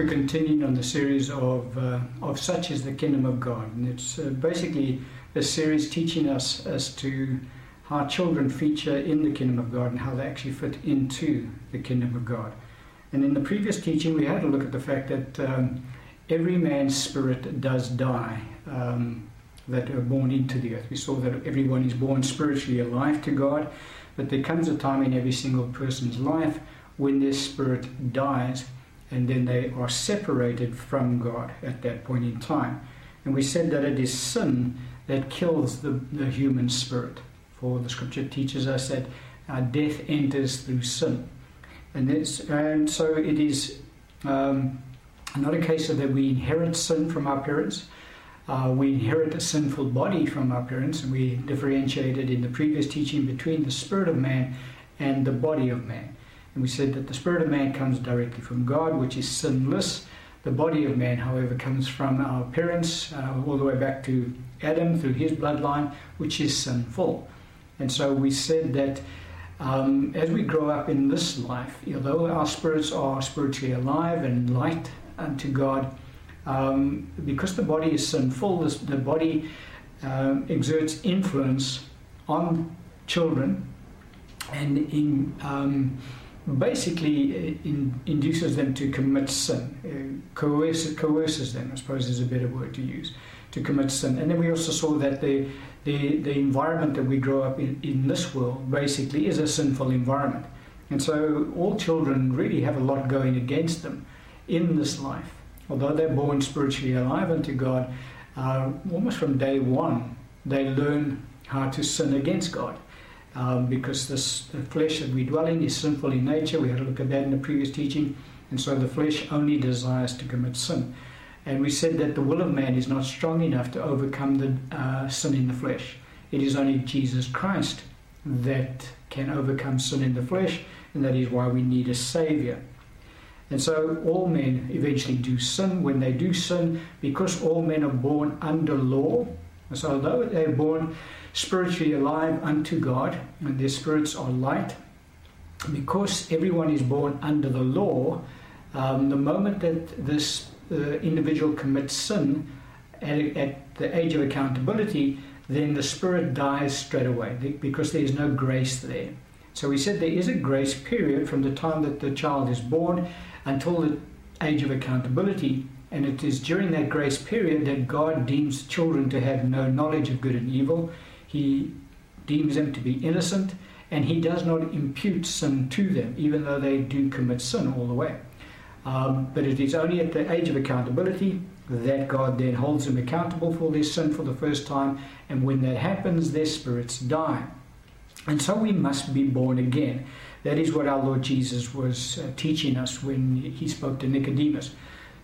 we're continuing on the series of, uh, of Such is the Kingdom of God. And it's uh, basically a series teaching us as to how children feature in the kingdom of God and how they actually fit into the kingdom of God. And in the previous teaching, we had a look at the fact that um, every man's spirit does die um, that are born into the earth. We saw that everyone is born spiritually alive to God, but there comes a time in every single person's life when their spirit dies and then they are separated from God at that point in time. And we said that it is sin that kills the, the human spirit. For the scripture teaches us that uh, death enters through sin. And, and so it is um, not a case of that we inherit sin from our parents. Uh, we inherit a sinful body from our parents, and we differentiated in the previous teaching between the spirit of man and the body of man. And we said that the spirit of man comes directly from God, which is sinless. The body of man, however, comes from our parents, uh, all the way back to Adam through his bloodline, which is sinful. And so we said that um, as we grow up in this life, although our spirits are spiritually alive and light unto God, um, because the body is sinful, this, the body um, exerts influence on children and in um, basically uh, in, induces them to commit sin, uh, coerces, coerces them, I suppose is a better word to use, to commit sin. And then we also saw that the, the, the environment that we grow up in, in this world basically is a sinful environment. And so all children really have a lot going against them in this life. Although they're born spiritually alive unto God, uh, almost from day one, they learn how to sin against God um, because this, the flesh that we dwell in is sinful in nature. We had a look at that in the previous teaching. And so the flesh only desires to commit sin. And we said that the will of man is not strong enough to overcome the uh, sin in the flesh. It is only Jesus Christ that can overcome sin in the flesh, and that is why we need a Savior. And so all men eventually do sin. When they do sin, because all men are born under law, so although they're born spiritually alive unto God, and their spirits are light. Because everyone is born under the law, um, the moment that this uh, individual commits sin at, at the age of accountability, then the spirit dies straight away because there is no grace there. So we said there is a grace period from the time that the child is born until the age of accountability, and it is during that grace period that God deems children to have no knowledge of good and evil. He deems them to be innocent, and he does not impute sin to them, even though they do commit sin all the way. Um, but it is only at the age of accountability that God then holds them accountable for their sin for the first time, and when that happens, their spirits die. And so we must be born again. That is what our Lord Jesus was uh, teaching us when he spoke to Nicodemus.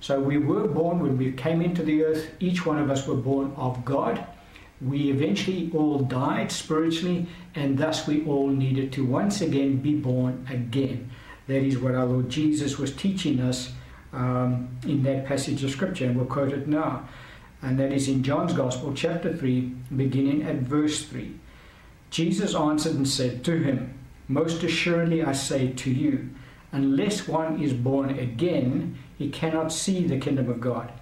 So we were born when we came into the earth, each one of us were born of God we eventually all died spiritually, and thus we all needed to once again be born again. That is what our Lord Jesus was teaching us um, in that passage of Scripture, and we'll quote it now. And that is in John's Gospel, chapter 3, beginning at verse 3. Jesus answered and said to him, Most assuredly I say to you, unless one is born again, he cannot see the kingdom of God.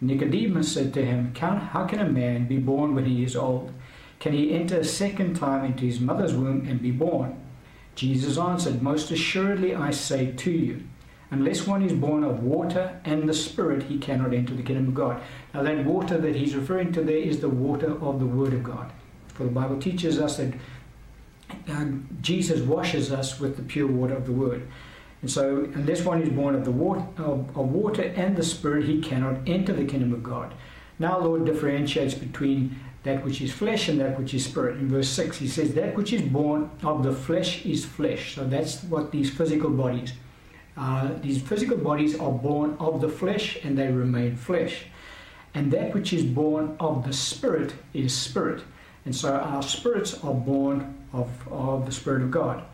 Nicodemus said to him, How can a man be born when he is old? Can he enter a second time into his mother's womb and be born? Jesus answered, Most assuredly I say to you, unless one is born of water and the Spirit, he cannot enter the kingdom of God. Now, that water that he's referring to there is the water of the Word of God. For the Bible teaches us that uh, Jesus washes us with the pure water of the Word. And so, unless one is born of the water, of, of water and the Spirit, he cannot enter the kingdom of God. Now, Lord differentiates between that which is flesh and that which is spirit. In verse 6, he says, That which is born of the flesh is flesh. So that's what these physical bodies. Uh, these physical bodies are born of the flesh and they remain flesh. And that which is born of the spirit is spirit. And so our spirits are born of, of the Spirit of God.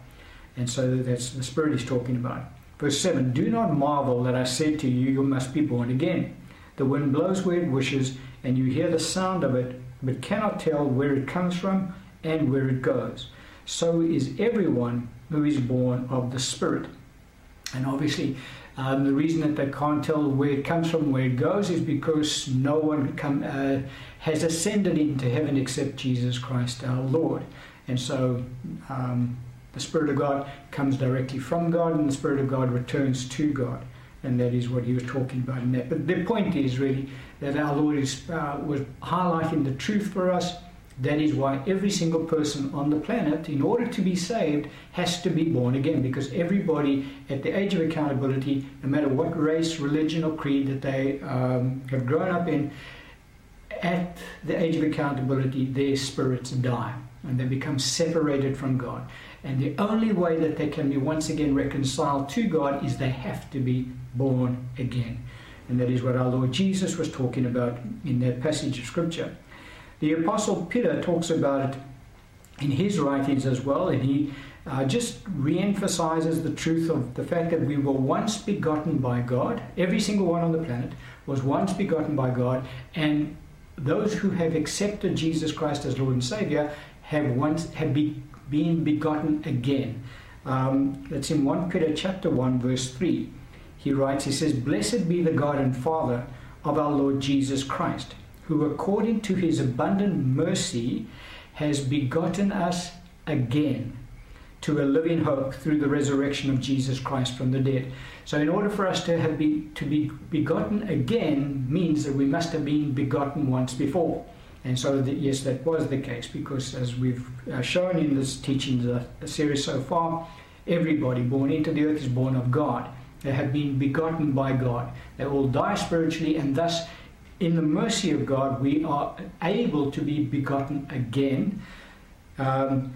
And so that's the Spirit is talking about. Verse 7 Do not marvel that I said to you, You must be born again. The wind blows where it wishes, and you hear the sound of it, but cannot tell where it comes from and where it goes. So is everyone who is born of the Spirit. And obviously, um, the reason that they can't tell where it comes from, where it goes, is because no one come, uh, has ascended into heaven except Jesus Christ our Lord. And so um, the Spirit of God comes directly from God, and the Spirit of God returns to God. And that is what he was talking about in that. But the point is really that our Lord is, uh, was highlighting the truth for us that is why every single person on the planet, in order to be saved, has to be born again. Because everybody at the age of accountability, no matter what race, religion, or creed that they um, have grown up in, at the age of accountability, their spirits die and they become separated from God. And the only way that they can be once again reconciled to God is they have to be born again. And that is what our Lord Jesus was talking about in that passage of Scripture. The Apostle Peter talks about it in his writings as well, and he uh, just re emphasizes the truth of the fact that we were once begotten by God. Every single one on the planet was once begotten by God, and those who have accepted Jesus Christ as Lord and Savior have once have be, been begotten again. Um, that's in 1 Peter chapter 1, verse 3. He writes, he says, Blessed be the God and Father of our Lord Jesus Christ who according to his abundant mercy has begotten us again to a living hope through the resurrection of Jesus Christ from the dead. So in order for us to have be, to be begotten again means that we must have been begotten once before. And so that, yes, that was the case because as we've uh, shown in this teaching the, the series so far, everybody born into the earth is born of God. They have been begotten by God. They all die spiritually and thus in the mercy of God, we are able to be begotten again um,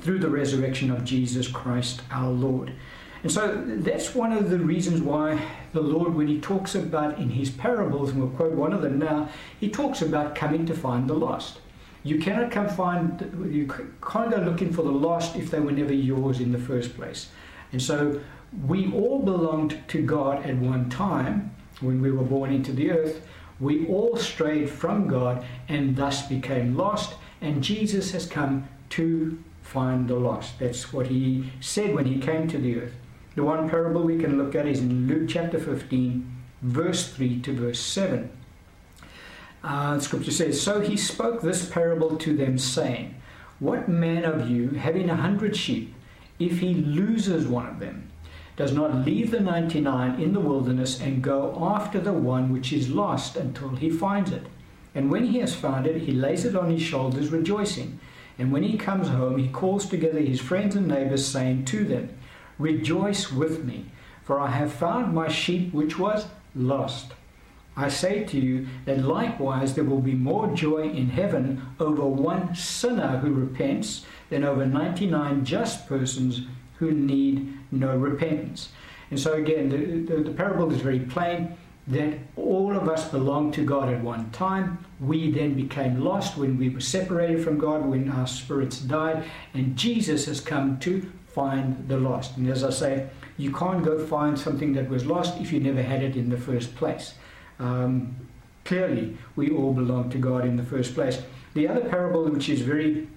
through the resurrection of Jesus Christ our Lord. And so that's one of the reasons why the Lord, when He talks about in His parables, and we'll quote one of them now, He talks about coming to find the lost. You cannot come find, you can't go looking for the lost if they were never yours in the first place. And so we all belonged to God at one time when we were born into the earth, we all strayed from God and thus became lost, and Jesus has come to find the lost. That's what he said when he came to the earth. The one parable we can look at is in Luke chapter 15, verse 3 to verse 7. Uh, scripture says, So he spoke this parable to them, saying, What man of you, having a hundred sheep, if he loses one of them, does not leave the 99 in the wilderness and go after the one which is lost until he finds it. And when he has found it, he lays it on his shoulders, rejoicing. And when he comes home, he calls together his friends and neighbors, saying to them, Rejoice with me, for I have found my sheep which was lost. I say to you that likewise there will be more joy in heaven over one sinner who repents than over 99 just persons who need no repentance. And so, again, the, the, the, parable is very plain that all of us belong to God at one time. We then became lost when we were separated from God, when our spirits died, and Jesus has come to find the lost. And as I say, you can't go find something that was lost if you never had it in the first place. Um, clearly, we all belong to God in the first place. The other parable, which is very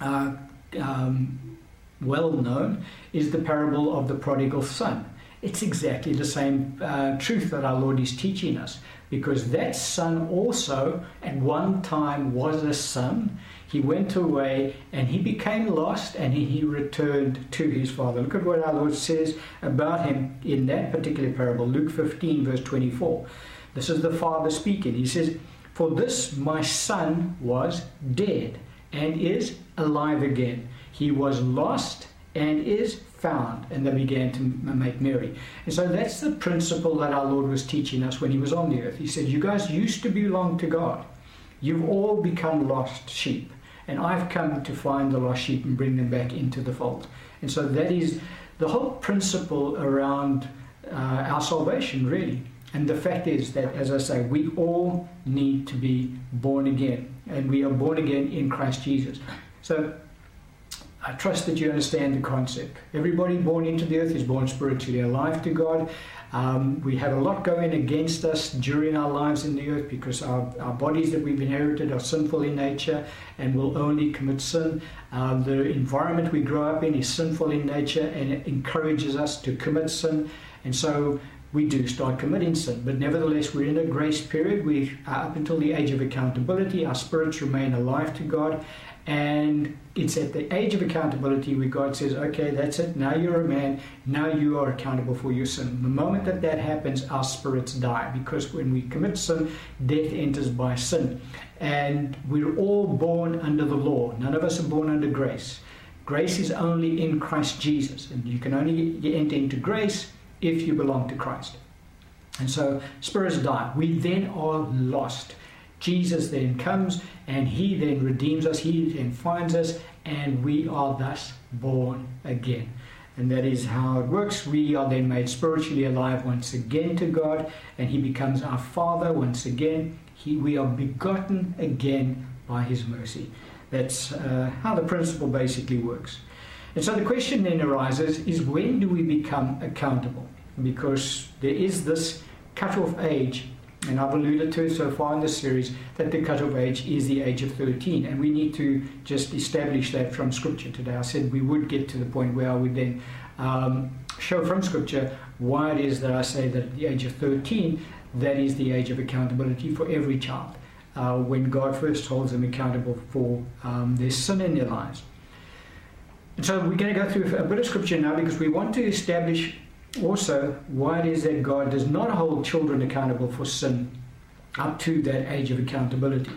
uh, um, well known is the parable of the prodigal son. It's exactly the same uh, truth that our Lord is teaching us because that son also at one time was a son. He went away and he became lost and he returned to his father. Look at what our Lord says about him in that particular parable, Luke 15, verse 24. This is the father speaking. He says, For this my son was dead and is alive again. He was lost and is found. And they began to make merry. And so that's the principle that our Lord was teaching us when he was on the earth. He said, You guys used to belong to God. You've all become lost sheep. And I've come to find the lost sheep and bring them back into the fold. And so that is the whole principle around uh, our salvation, really. And the fact is that, as I say, we all need to be born again. And we are born again in Christ Jesus. So I trust that you understand the concept. Everybody born into the earth is born spiritually alive to God. Um, we have a lot going against us during our lives in the earth because our, our bodies that we've inherited are sinful in nature and will only commit sin. Um, the environment we grow up in is sinful in nature and it encourages us to commit sin. And so we do start committing sin. But nevertheless, we're in a grace period. We are up until the age of accountability. Our spirits remain alive to God. And it's at the age of accountability where God says, okay, that's it. Now you're a man. Now you are accountable for your sin. The moment that that happens, our spirits die because when we commit sin, death enters by sin. And we're all born under the law. None of us are born under grace. Grace is only in Christ Jesus. And you can only enter into grace if you belong to Christ. And so spirits die. We then are lost. Jesus then comes and he then redeems us, he then finds us, and we are thus born again. And that is how it works. We are then made spiritually alive once again to God, and He becomes our Father once again. He, we are begotten again by His mercy. That's uh, how the principle basically works. And so the question then arises is when do we become accountable? Because there is this cut-off age and I've alluded to so far in this series that the cutoff age is the age of 13, and we need to just establish that from Scripture today. I said we would get to the point where I would then um, show from Scripture why it is that I say that at the age of 13, that is the age of accountability for every child, uh, when God first holds them accountable for um, their sin in their lives. And so we're going to go through a bit of Scripture now because we want to establish also why it is that God does not hold children accountable for sin up to that age of accountability.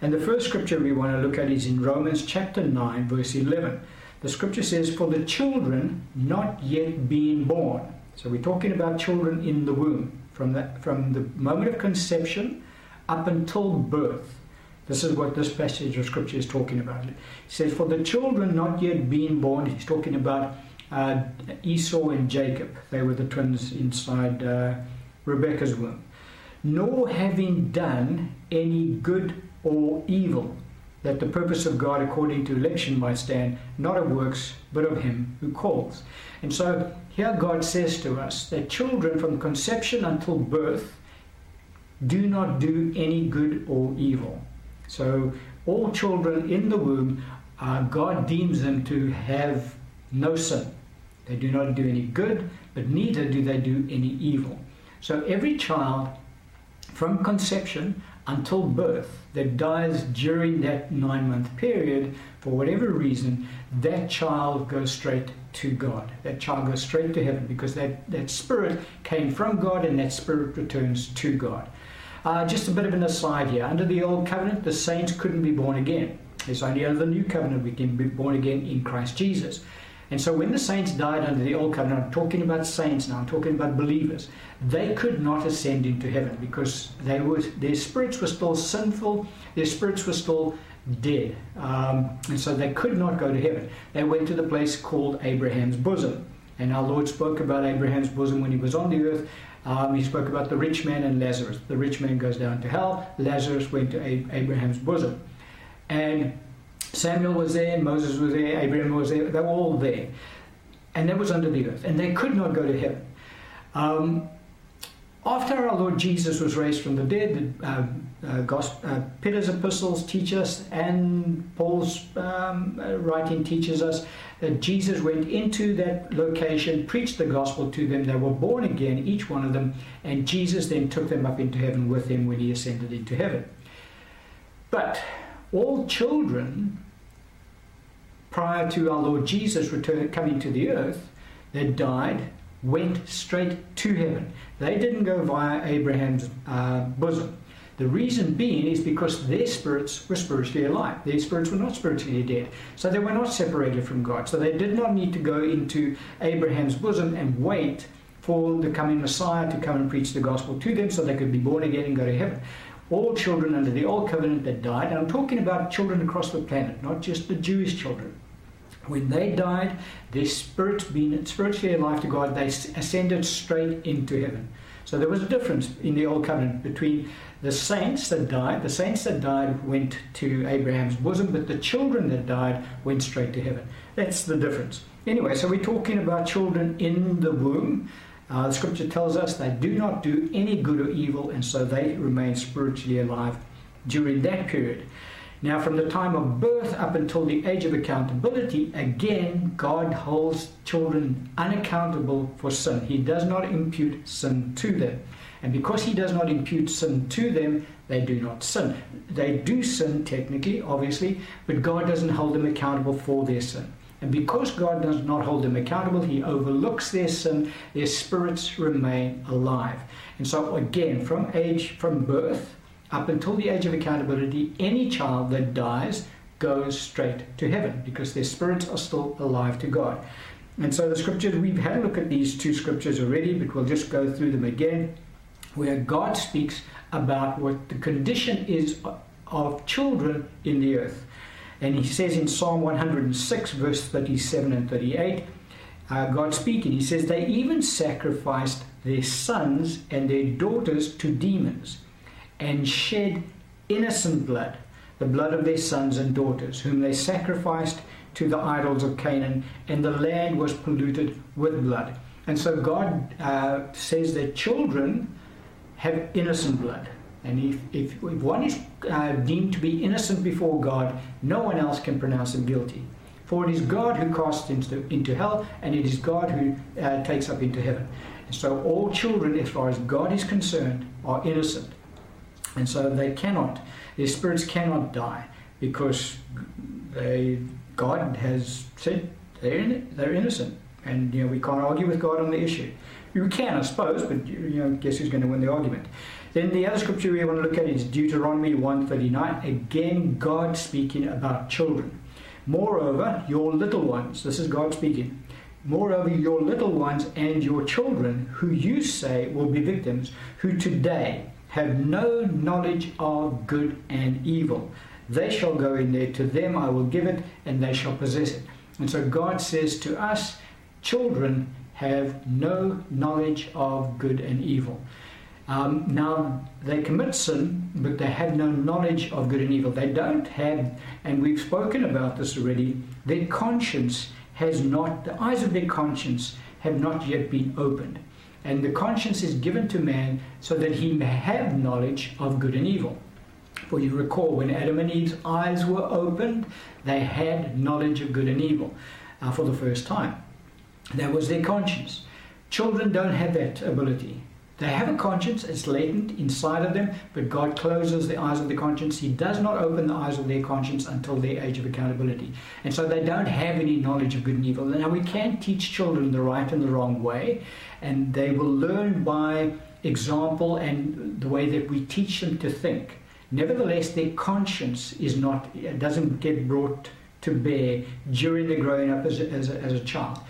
And the first scripture we want to look at is in Romans chapter 9, verse 11. The scripture says, For the children not yet being born. So we're talking about children in the womb, from, that, from the moment of conception up until birth. This is what this passage of scripture is talking about. It says, For the children not yet being born, he's talking about uh, Esau and Jacob. They were the twins inside uh, Rebecca's womb. Nor having done any good or evil, that the purpose of God according to election might stand, not of works, but of him who calls. And so here God says to us that children from conception until birth do not do any good or evil. So all children in the womb, uh, God deems them to have no sin. They do not do any good, but neither do they do any evil. So every child from conception until birth that dies during that nine month period, for whatever reason, that child goes straight to God. That child goes straight to heaven because that, that spirit came from God and that spirit returns to God. Uh, just a bit of an aside here. Under the old covenant, the saints couldn't be born again. It's only under the new covenant we can be born again in Christ Jesus. And so when the saints died under the old covenant, I'm talking about saints now, I'm talking about believers, they could not ascend into heaven because they were, their spirits were still sinful, their spirits were still dead. Um, and so they could not go to heaven. They went to the place called Abraham's bosom. And our Lord spoke about Abraham's bosom when he was on the earth. Um, he spoke about the rich man and Lazarus. The rich man goes down to hell, Lazarus went to Abraham's bosom. And Samuel was there, Moses was there, Abraham was there. They were all there. And that was under the earth. And they could not go to heaven. Um, after our Lord Jesus was raised from the dead, the uh, uh, gospel, uh, Peter's epistles teach us, and Paul's um, uh, writing teaches us that Jesus went into that location, preached the gospel to them. They were born again, each one of them, and Jesus then took them up into heaven with him when he ascended into heaven. But all children prior to our Lord Jesus return, coming to the earth that died went straight to heaven. They didn't go via Abraham's uh, bosom. The reason being is because their spirits were spiritually alive. Their spirits were not spiritually dead. So they were not separated from God. So they did not need to go into Abraham's bosom and wait for the coming Messiah to come and preach the gospel to them so they could be born again and go to heaven all children under the old covenant that died, and I'm talking about children across the planet, not just the Jewish children. When they died, their spirits being spiritually alive to God, they ascended straight into heaven. So there was a difference in the Old Covenant between the saints that died. The saints that died went to Abraham's bosom, but the children that died went straight to heaven. That's the difference. Anyway, so we're talking about children in the womb. Uh, the scripture tells us they do not do any good or evil, and so they remain spiritually alive during that period. Now, from the time of birth up until the age of accountability, again, God holds children unaccountable for sin. He does not impute sin to them. And because He does not impute sin to them, they do not sin. They do sin technically, obviously, but God doesn't hold them accountable for their sin. And because God does not hold them accountable, He overlooks their sin, their spirits remain alive. And so, again, from age, from birth, up until the age of accountability, any child that dies goes straight to heaven because their spirits are still alive to God. And so the scriptures, we've had a look at these two scriptures already, but we'll just go through them again, where God speaks about what the condition is of children in the earth. And he says in Psalm 106, verse 37 and 38, uh, God speaking, he says, They even sacrificed their sons and their daughters to demons and shed innocent blood, the blood of their sons and daughters, whom they sacrificed to the idols of Canaan, and the land was polluted with blood. And so God uh, says that children have innocent blood. And if, if, if one is uh, deemed to be innocent before God, no one else can pronounce him guilty. For it is God who casts into, into hell, and it is God who uh, takes up into heaven. And so all children, as far as God is concerned, are innocent. And so they cannot, their spirits cannot die because they, God has said they're, in, they're innocent. And you know we can't argue with God on the issue. You can, I suppose, but you know, guess who's going to win the argument? Then the other scripture we want to look at is Deuteronomy 139. Again, God speaking about children. Moreover, your little ones, this is God speaking. Moreover, your little ones and your children, who you say will be victims, who today have no knowledge of good and evil. They shall go in there, to them I will give it, and they shall possess it. And so God says to us, children have no knowledge of good and evil. Um, now, they commit sin, but they have no knowledge of good and evil. They don't have, and we've spoken about this already, their conscience has not, the eyes of their conscience have not yet been opened. And the conscience is given to man so that he may have knowledge of good and evil. For you recall, when Adam and Eve's eyes were opened, they had knowledge of good and evil uh, for the first time. That was their conscience. Children don't have that ability. They have a conscience, it's latent inside of them, but God closes the eyes of the conscience. He does not open the eyes of their conscience until their age of accountability. And so they don't have any knowledge of good and evil. Now, we can teach children the right and the wrong way, and they will learn by example and the way that we teach them to think. Nevertheless, their conscience is not, doesn't get brought to bear during their growing up as a, as a, as a child.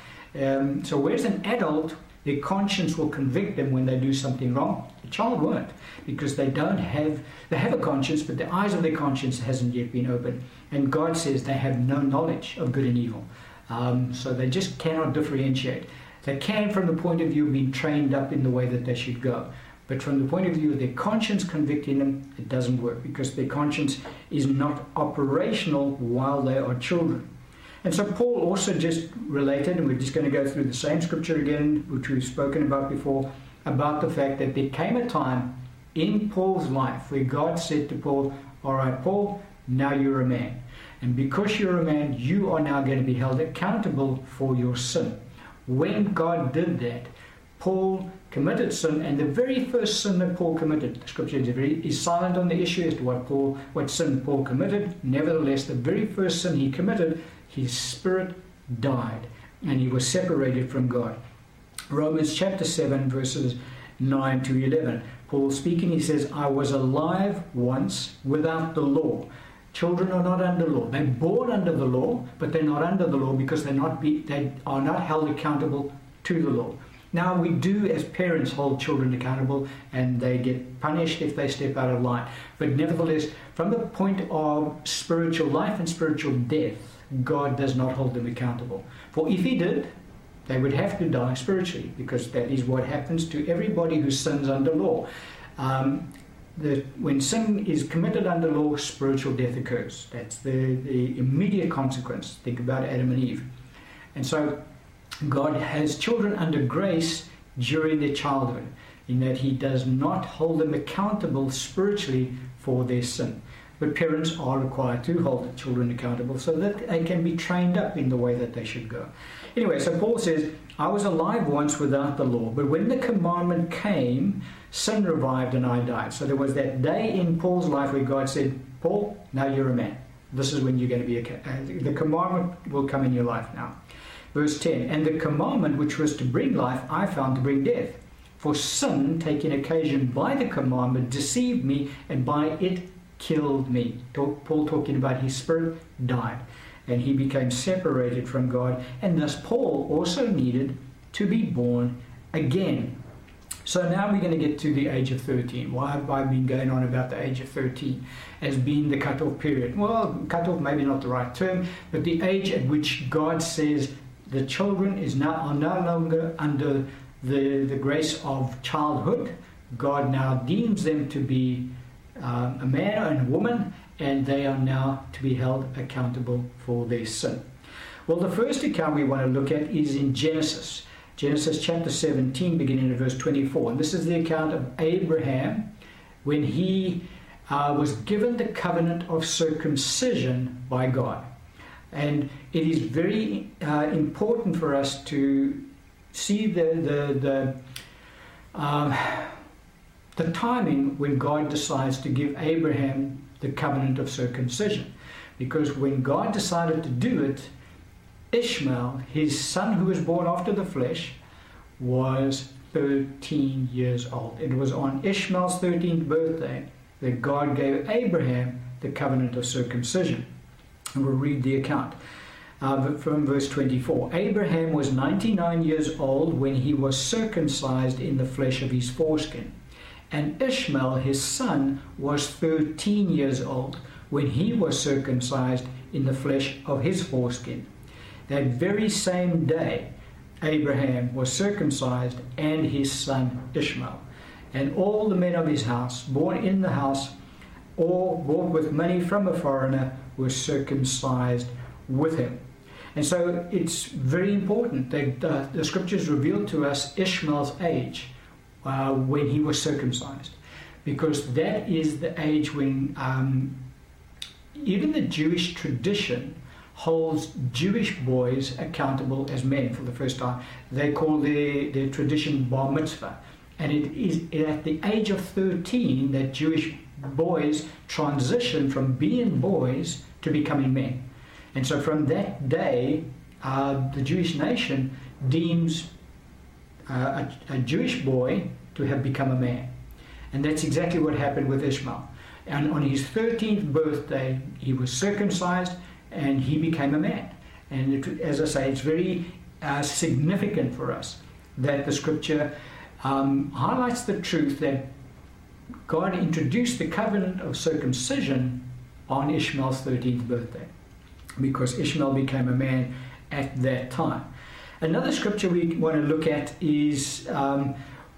Um, so, whereas an adult their conscience will convict them when they do something wrong. The child won't because they don't have, they have a conscience, but the eyes of their conscience hasn't yet been opened. And God says they have no knowledge of good and evil. Um, so they just cannot differentiate. They can from the point of view of being trained up in the way that they should go. But from the point of view of their conscience convicting them, it doesn't work because their conscience is not operational while they are children. And so Paul also just related, and we're just going to go through the same scripture again, which we've spoken about before, about the fact that there came a time in Paul's life where God said to Paul, All right, Paul, now you're a man. And because you're a man, you are now going to be held accountable for your sin. When God did that, Paul committed sin, and the very first sin that Paul committed, the scripture is, very, is silent on the issue as to what Paul, what sin Paul committed. Nevertheless, the very first sin he committed his spirit died and he was separated from God. Romans chapter 7, verses 9 to 11. Paul speaking, he says, I was alive once without the law. Children are not under law. They're born under the law, but they're not under the law because they're not be, they are not held accountable to the law. Now, we do, as parents, hold children accountable and they get punished if they step out of line. But nevertheless, from the point of spiritual life and spiritual death, God does not hold them accountable. For if He did, They would have to die spiritually because that is what happens to everybody who sins under law. Um, the, when sin is committed under law, spiritual death occurs. That's the, the immediate consequence. Think about Adam and Eve. And so God has children under grace during their childhood, in that He does not hold them accountable spiritually for their sin. But parents are required to hold the children accountable so that they can be trained up in the way that they should go. Anyway, so Paul says, I was alive once without the law, but when the commandment came, sin revived and I died. So there was that day in Paul's life where God said, Paul, now you're a man. This is when you're going to be a. Uh, the commandment will come in your life now. Verse 10 And the commandment which was to bring life, I found to bring death. For sin, taking occasion by the commandment, deceived me, and by it killed me. Paul talking about his spirit died, and he became separated from God, and thus Paul also needed to be born again. So now we're going to get to the age of 13. Why have I been going on about the age of 13 as being the cutoff period? Well, cutoff maybe not the right term, but the age at which God says the children is now are no longer under the, the grace of childhood. God now deems them to be um, a man and a woman, and they are now to be held accountable for their sin. Well, the first account we want to look at is in Genesis. Genesis chapter 17, beginning at verse 24. And this is the account of Abraham when he uh, was given the covenant of circumcision by God. And it is very uh, important for us to see the, the, the um, the timing when God decides to give Abraham the covenant of circumcision. Because when God decided to do it, Ishmael, his son who was born after the flesh, was 13 years old. It was on Ishmael's 13th birthday that God gave Abraham the covenant of circumcision. And we'll read the account uh, from verse 24. Abraham was 99 years old when he was circumcised in the flesh of his foreskin. And Ishmael, his son, was 13 years old when he was circumcised in the flesh of his foreskin. That very same day, Abraham was circumcised and his son Ishmael. And all the men of his house, born in the house, or bought with money from a foreigner, were circumcised with him. And so it's very important that uh, the scriptures reveal to us Ishmael's age uh, when he was circumcised, because that is the age when um, even the Jewish tradition holds Jewish boys accountable as men for the first time. They call their, their tradition bar mitzvah. And it is at the age of 13 that Jewish boys transition from being boys to becoming men. And so from that day, uh, the Jewish nation deems a, a Jewish boy to have become a man. And that's exactly what happened with Ishmael. And on his 13th birthday, he was circumcised and he became a man. And it, as I say, it's very uh, significant for us that the scripture um, highlights the truth that God introduced the covenant of circumcision on Ishmael's 13th birthday because Ishmael became a man at that time. Another scripture we want to look at is um,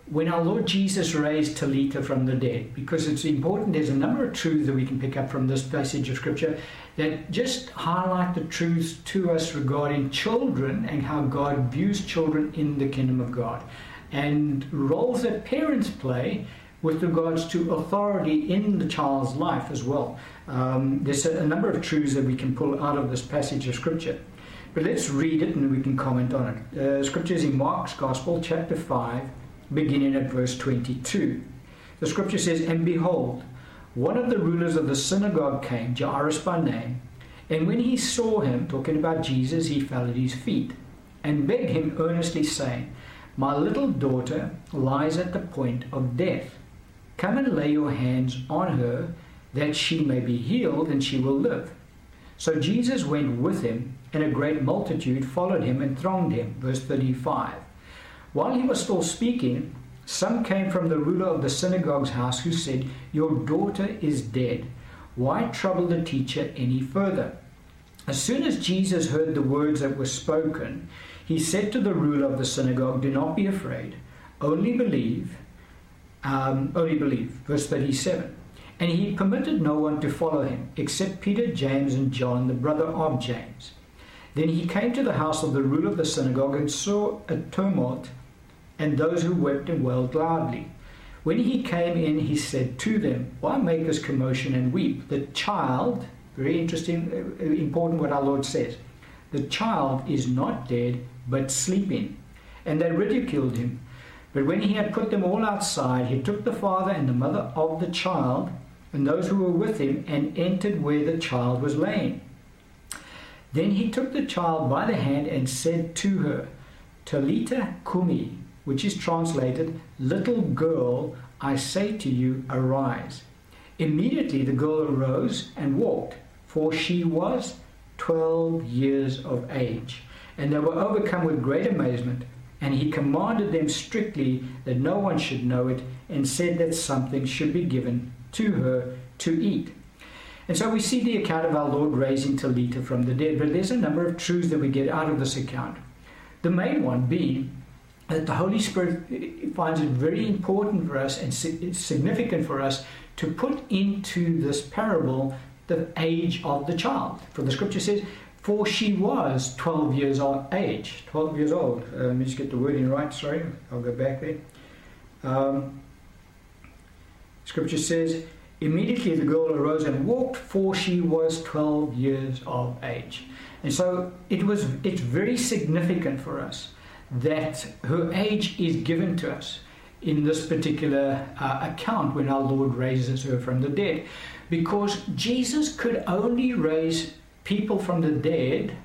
when our Lord Jesus raised Talitha from the dead, because it's important, there's a number of truths that we can pick up from this passage of Scripture that just highlight the truths to us regarding children and how God views children in the kingdom of God, and roles that parents play with regards to authority in the child's life as well. Um, there's a, a number of truths that we can pull out of this passage of Scripture. But let's read it and we can comment on it. Uh, scripture is in Mark's Gospel, chapter 5 beginning at verse 22. The scripture says, And behold, one of the rulers of the synagogue came, Jairus by name, and when he saw him, talking about Jesus, he fell at his feet and begged him earnestly, saying, My little daughter lies at the point of death. Come and lay your hands on her, that she may be healed and she will live. So Jesus went with him, and a great multitude followed him and thronged him. Verse 35. While he was still speaking, some came from the ruler of the synagogue's house who said, Your daughter is dead. Why trouble the teacher any further? As soon as Jesus heard the words that were spoken, he said to the ruler of the synagogue, Do not be afraid, only believe. Um, only believe. Verse 37. And he permitted no one to follow him, except Peter, James, and John, the brother of James. Then he came to the house of the ruler of the synagogue and saw a tumult and those who wept and wailed loudly. When he came in, he said to them, Why make this commotion and weep? The child, very interesting, uh, uh, important what our Lord says, the child is not dead, but sleeping. And they ridiculed him. But when he had put them all outside, he took the father and the mother of the child and those who were with him and entered where the child was laying. Then he took the child by the hand and said to her, Talitha cumi, which is translated, Little girl, I say to you, arise. Immediately the girl arose and walked, for she was twelve years of age. And they were overcome with great amazement. And he commanded them strictly that no one should know it, and said that something should be given to her to eat. And so we see the account of our Lord raising Talitha from the dead, but there's a number of truths that we get out of this account. The main one being that the Holy Spirit finds it very important for us and significant for us to put into this parable the age of the child. For the scripture says, for she was 12 years of age. 12 years old. Uh, let me just get the wording right, sorry, I'll go back there. Um, scripture says, Immediately the girl arose and walked, for she was 12 years of age. And so it was, it's very significant for us that her age is given to us in this particular uh, account when our Lord raises her from the dead. Because Jesus could only raise people from the dead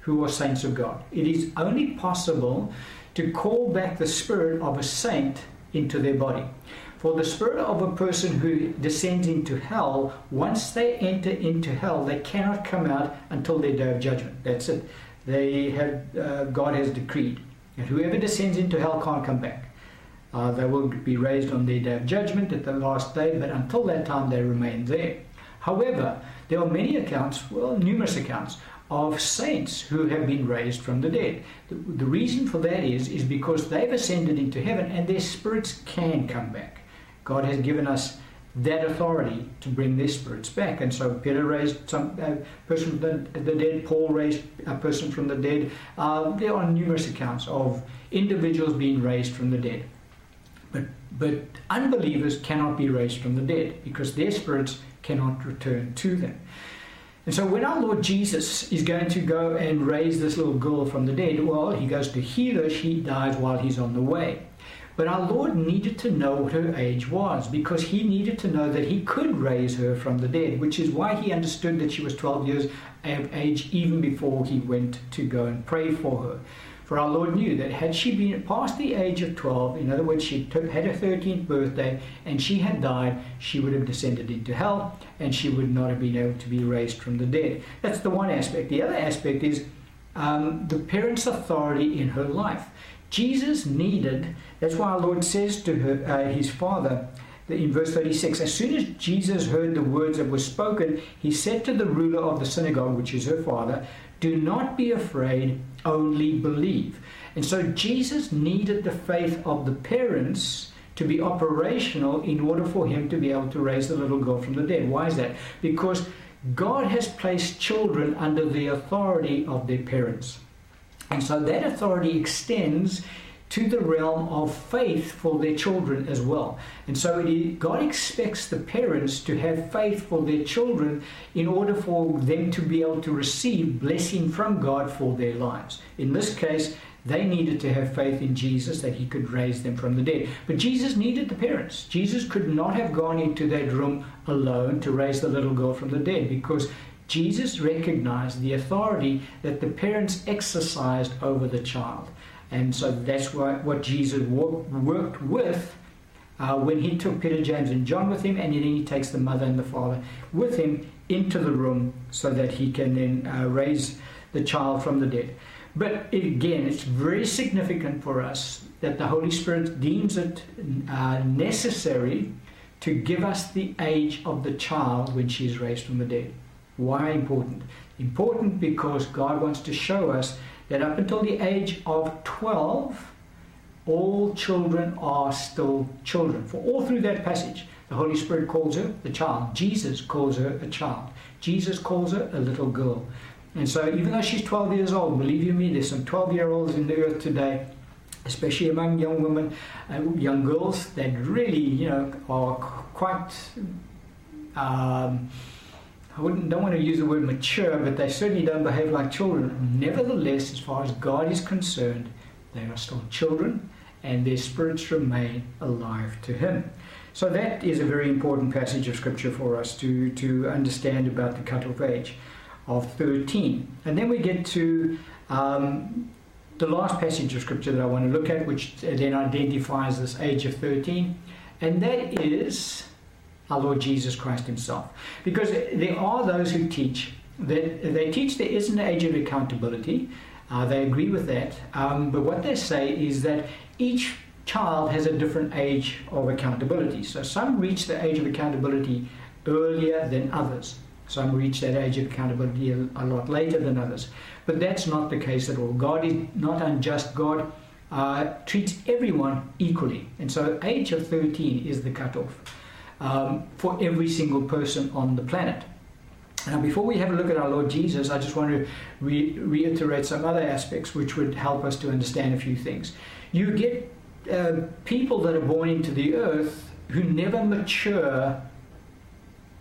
who are saints of God. It is only possible to call back the spirit of a saint into their body. For the spirit of a person who descends into hell, once they enter into hell, they cannot come out until their day of judgment. That's it. They have uh, God has decreed. And whoever descends into hell can't come back. Uh, they will be raised on their day of judgment at the last day, but until that time they remain there. However, there are many accounts, well, numerous accounts, of saints who have been raised from the dead. The, the reason for that is, is because they've ascended into heaven and their spirits can come back. God has given us that authority to bring their spirits back. And so Peter raised some person from the, the, dead, Paul raised a person from the dead. Uh, there are numerous accounts of individuals being raised from the dead. But, but unbelievers cannot be raised from the dead because their spirits cannot return to them. And so when our Lord Jesus is going to go and raise this little girl from the dead, well, he goes to heal her, she dies while he's on the way. But our Lord needed to know what her age was because he needed to know that he could raise her from the dead, which is why he understood that she was 12 years of age even before he went to go and pray for her. For our Lord knew that had she been past the age of 12, in other words, she took, had her 13th birthday and she had died, she would have descended into hell and she would not have been able to be raised from the dead. That's the one aspect. The other aspect is um, the parent's authority in her life. Jesus needed, that's why our Lord says to her, uh, his father, in verse 36, as soon as Jesus heard the words that were spoken, he said to the ruler of the synagogue, which is her father, Do not be afraid, only believe. And so Jesus needed the faith of the parents to be operational in order for him to be able to raise the little girl from the dead. Why is that? Because God has placed children under the authority of their parents. And so that authority extends to the realm of faith for their children as well. And so God expects the parents to have faith for their children in order for them to be able to receive blessing from God for their lives. In this case, they needed to have faith in Jesus that he could raise them from the dead. But Jesus needed the parents. Jesus could not have gone into that room alone to raise the little girl from the dead because Jesus recognized the authority that the parents exercised over the child. And so that's what, what Jesus worked with uh, when he took Peter, James, and John with him, and then he takes the mother and the father with him into the room so that he can then uh, raise the child from the dead. But again, it's very significant for us that the Holy Spirit deems it uh, necessary to give us the age of the child when she is raised from the dead. Why important? Important because God wants to show us that up until the age of 12, all children are still children. For all through that passage, the Holy Spirit calls her the child. Jesus calls her a child. Jesus calls her a little girl. And so, even though she's 12 years old, believe you me, there's some 12 year olds in the earth today, especially among young women, uh, young girls, that really, you know, are quite. Um, I wouldn't, don't want to use the word mature, but they certainly don't behave like children. Nevertheless, as far as God is concerned, they are still children and their spirits remain alive to Him. So that is a very important passage of Scripture for us to, to understand about the cutoff age of 13. And then we get to um, the last passage of Scripture that I want to look at, which then identifies this age of 13, and that is our Lord Jesus Christ Himself. Because there are those who teach that they teach there is an age of accountability. Uh, they agree with that. Um, but what they say is that each child has a different age of accountability. So some reach the age of accountability earlier than others. Some reach that age of accountability a, a lot later than others. But that's not the case at all. God is not unjust. God uh, treats everyone equally. And so age of 13 is the cutoff um, for every single person on the planet. Now, before we have a look at our Lord Jesus, I just want to re- reiterate some other aspects which would help us to understand a few things. You get uh, people that are born into the earth who never mature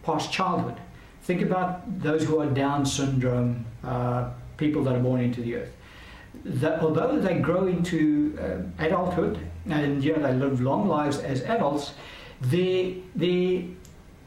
past childhood. Think about those who are Down syndrome, uh, people that are born into the earth. That although they grow into uh, adulthood and know they live long lives as adults, they, they,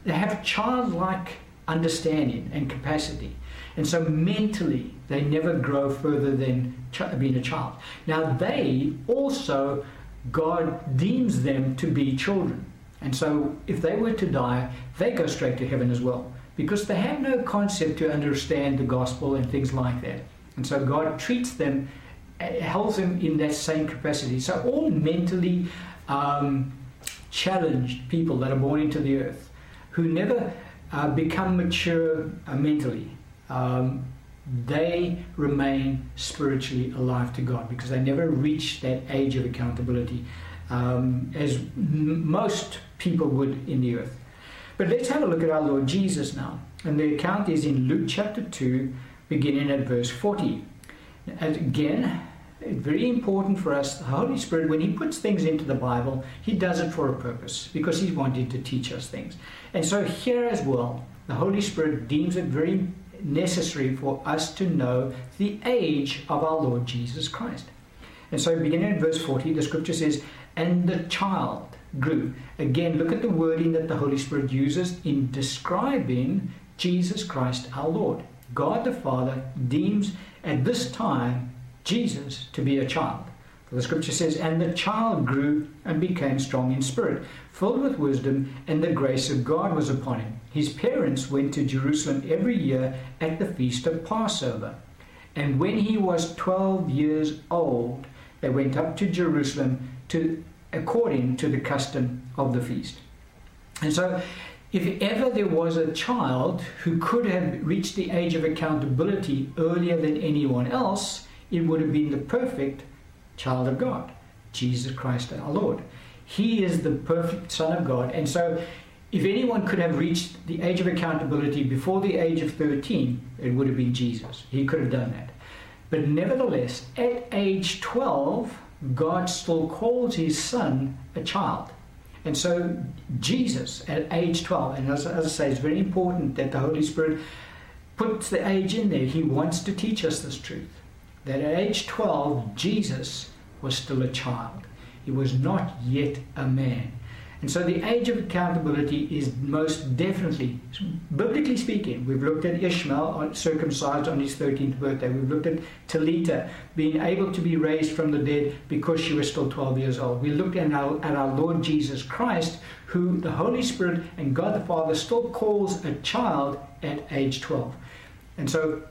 they have childlike understanding and capacity. And so mentally, they never grow further than being a child. Now, they also, God deems them to be children. And so, if they were to die, they go straight to heaven as well because they have no concept to understand the gospel and things like that. And so, God treats them, eh, holds them in that same capacity. So, all mentally um, challenged people that are born into the earth who never uh, become mature uh, mentally, um, they remain spiritually alive to God because they never reach that age of accountability um, as m- most people would in the earth. But let's have a look at our Lord Jesus now. And the account is in Luke chapter 2, beginning at verse 40. And again, very important for us. The Holy Spirit, when He puts things into the Bible, He does it for a purpose because He's wanting to teach us things. And so, here as well, the Holy Spirit deems it very necessary for us to know the age of our Lord Jesus Christ. And so, beginning in verse 40, the scripture says, And the child grew. Again, look at the wording that the Holy Spirit uses in describing Jesus Christ our Lord. God the Father deems at this time Jesus to be a child. For the scripture says, And the child grew and became strong in spirit, filled with wisdom, and the grace of God was upon him. His parents went to Jerusalem every year at the feast of Passover. And when he was twelve years old, they went up to Jerusalem to according to the custom of the feast. And so if ever there was a child who could have reached the age of accountability earlier than anyone else, it would have been the perfect child of God, Jesus Christ our Lord. He is the perfect Son of God. And so, if anyone could have reached the age of accountability before the age of 13, it would have been Jesus. He could have done that. But nevertheless, at age 12, God still calls his son a child. And so, Jesus at age 12, and as, as I say, it's very important that the Holy Spirit puts the age in there. He wants to teach us this truth that at age 12, Jesus was still a child. He was not yet a man. And so the age of accountability is most definitely, biblically speaking, we've looked at Ishmael uh, circumcised on his 13th birthday. We've looked at Talitha being able to be raised from the dead because she was still 12 years old. We looked at our, at our Lord Jesus Christ, who the Holy Spirit and God the Father still calls a child at age 12. And so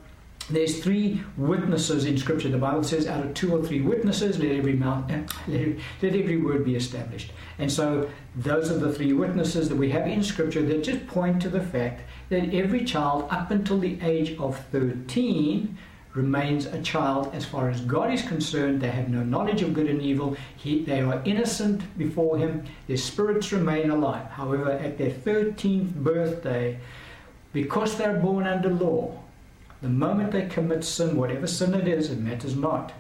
there's three witnesses in Scripture. The Bible says, out of two or three witnesses, let every mouth, eh, let, let every word be established. And so, those are the three witnesses that we have in Scripture that just point to the fact that every child up until the age of 13 remains a child as far as God is concerned. They have no knowledge of good and evil. He, they are innocent before Him. Their spirits remain alive. However, at their 13th birthday, because they're born under law, the moment they commit sin, whatever sin it is, it matters not.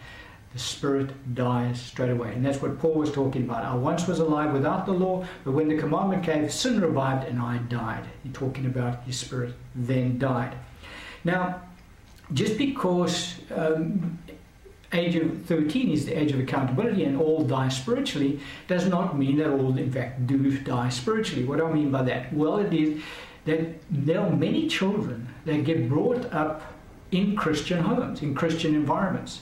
The spirit dies straight away. And that's what Paul was talking about. I once was alive without the law, but when the commandment came, sin revived and I died. He's talking about his spirit then died. Now, just because um, age of 13 is the age of accountability and all die spiritually does not mean that all in fact do die spiritually what do i mean by that well it is that there are many children that get brought up in christian homes in christian environments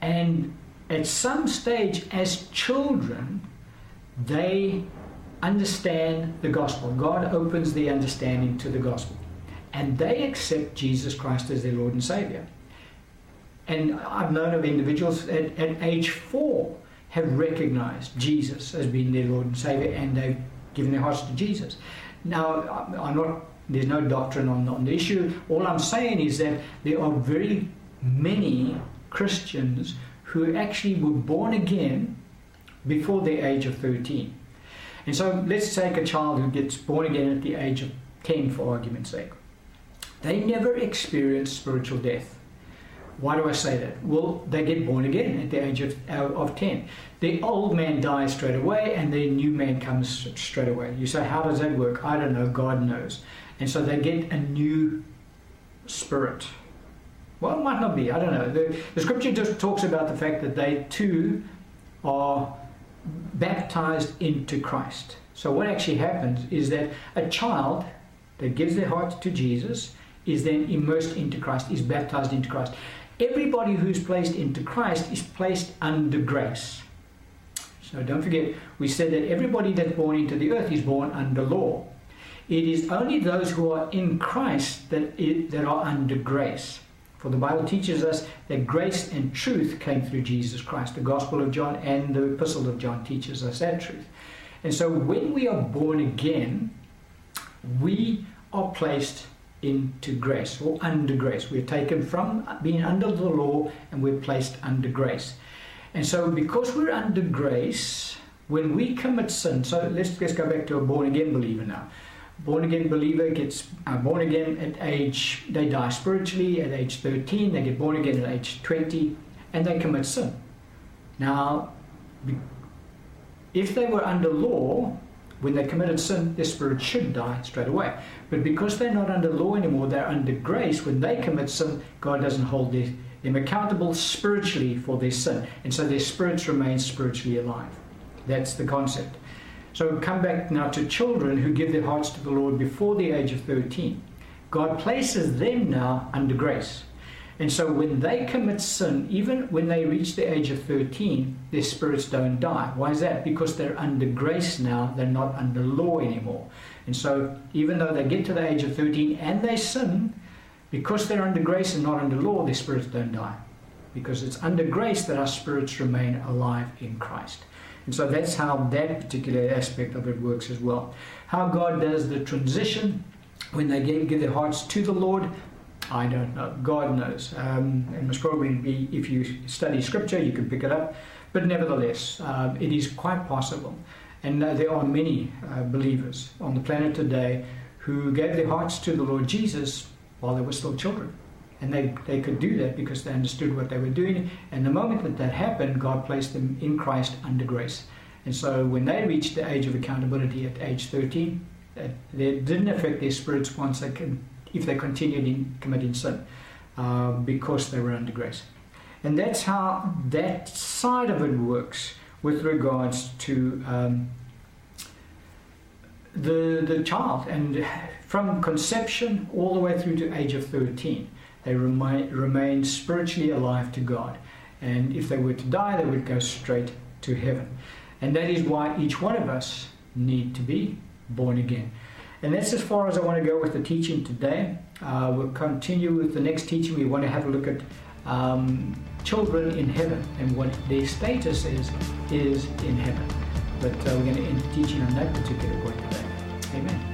and at some stage as children they understand the gospel god opens the understanding to the gospel and they accept Jesus Christ as their Lord and Savior. And I've known of individuals at, at age four have recognized Jesus as being their Lord and Savior, and they've given their hearts to Jesus. Now, I'm not. There's no doctrine on, on the issue. All I'm saying is that there are very many Christians who actually were born again before the age of 13. And so let's take a child who gets born again at the age of 10 for argument's sake. They never experience spiritual death. Why do I say that? Well, they get born again at the age of, uh, of 10. The old man dies straight away and the new man comes straight away. You say, how does that work? I don't know. God knows. And so they get a new spirit. Well, it might not be. I don't know. The, the scripture just talks about the fact that they too are baptized into Christ. So what actually happens is that a child that gives their heart to Jesus is then immersed into Christ, is baptized into Christ. Everybody who's placed into Christ is placed under grace. So don't forget, we said that everybody that's born into the earth is born under law. It is only those who are in Christ that, that are under grace. For the Bible teaches us that grace and truth came through Jesus Christ. The Gospel of John and the Epistle of John teaches us that truth. And so when we are born again, we are placed into grace or under grace. We're taken from being under the law and we're placed under grace. And so, because we're under grace, when we commit sin, so let's, let's go back to a born again believer now. Born again believer gets uh, born again at age, they die spiritually at age 13, they get born again at age 20, and they commit sin. Now, if they were under law, when they committed sin, their spirit should die straight away. But because they're not under law anymore, they're under grace. When they commit sin, God doesn't hold their, them accountable spiritually for their sin. And so their spirits remain spiritually alive. That's the concept. So come back now to children who give their hearts to the Lord before the age of 13. God places them now under grace. And so when they commit sin, even when they reach the age of 13, their spirits don't die. Why is that? Because they're under grace now, they're not under law anymore. And so even though they get to the age of 13 and they sin, because they're under grace and not under law, their spirits don't die. Because it's under grace that our spirits remain alive in Christ. And so that's how that particular aspect of it works as well. How God does the transition when they give their hearts to the Lord, I don't know. God knows. Um, it must probably be, if you study scripture, you can pick it up. But nevertheless, uh, it is quite possible. And uh, there are many uh, believers on the planet today who gave their hearts to the Lord Jesus while they were still children. And they, they could do that because they understood what they were doing. And the moment that that happened, God placed them in Christ under grace. And so when they reached the age of accountability at age 13, that, that didn't affect their spirits once they can if they continued in committing sin uh, because they were under grace. And that's how that side of it works with regards to um, the, the child. And from conception all the way through to age of 13, they remain, remain spiritually alive to God. And if they were to die, they would go straight to heaven. And that is why each one of us need to be born again. And that's as far as I want to go with the teaching today. Uh, we'll continue with the next teaching. We want to have a look at um, children in heaven and what their status is is in heaven. But uh, we're going to end the teaching on that particular point today.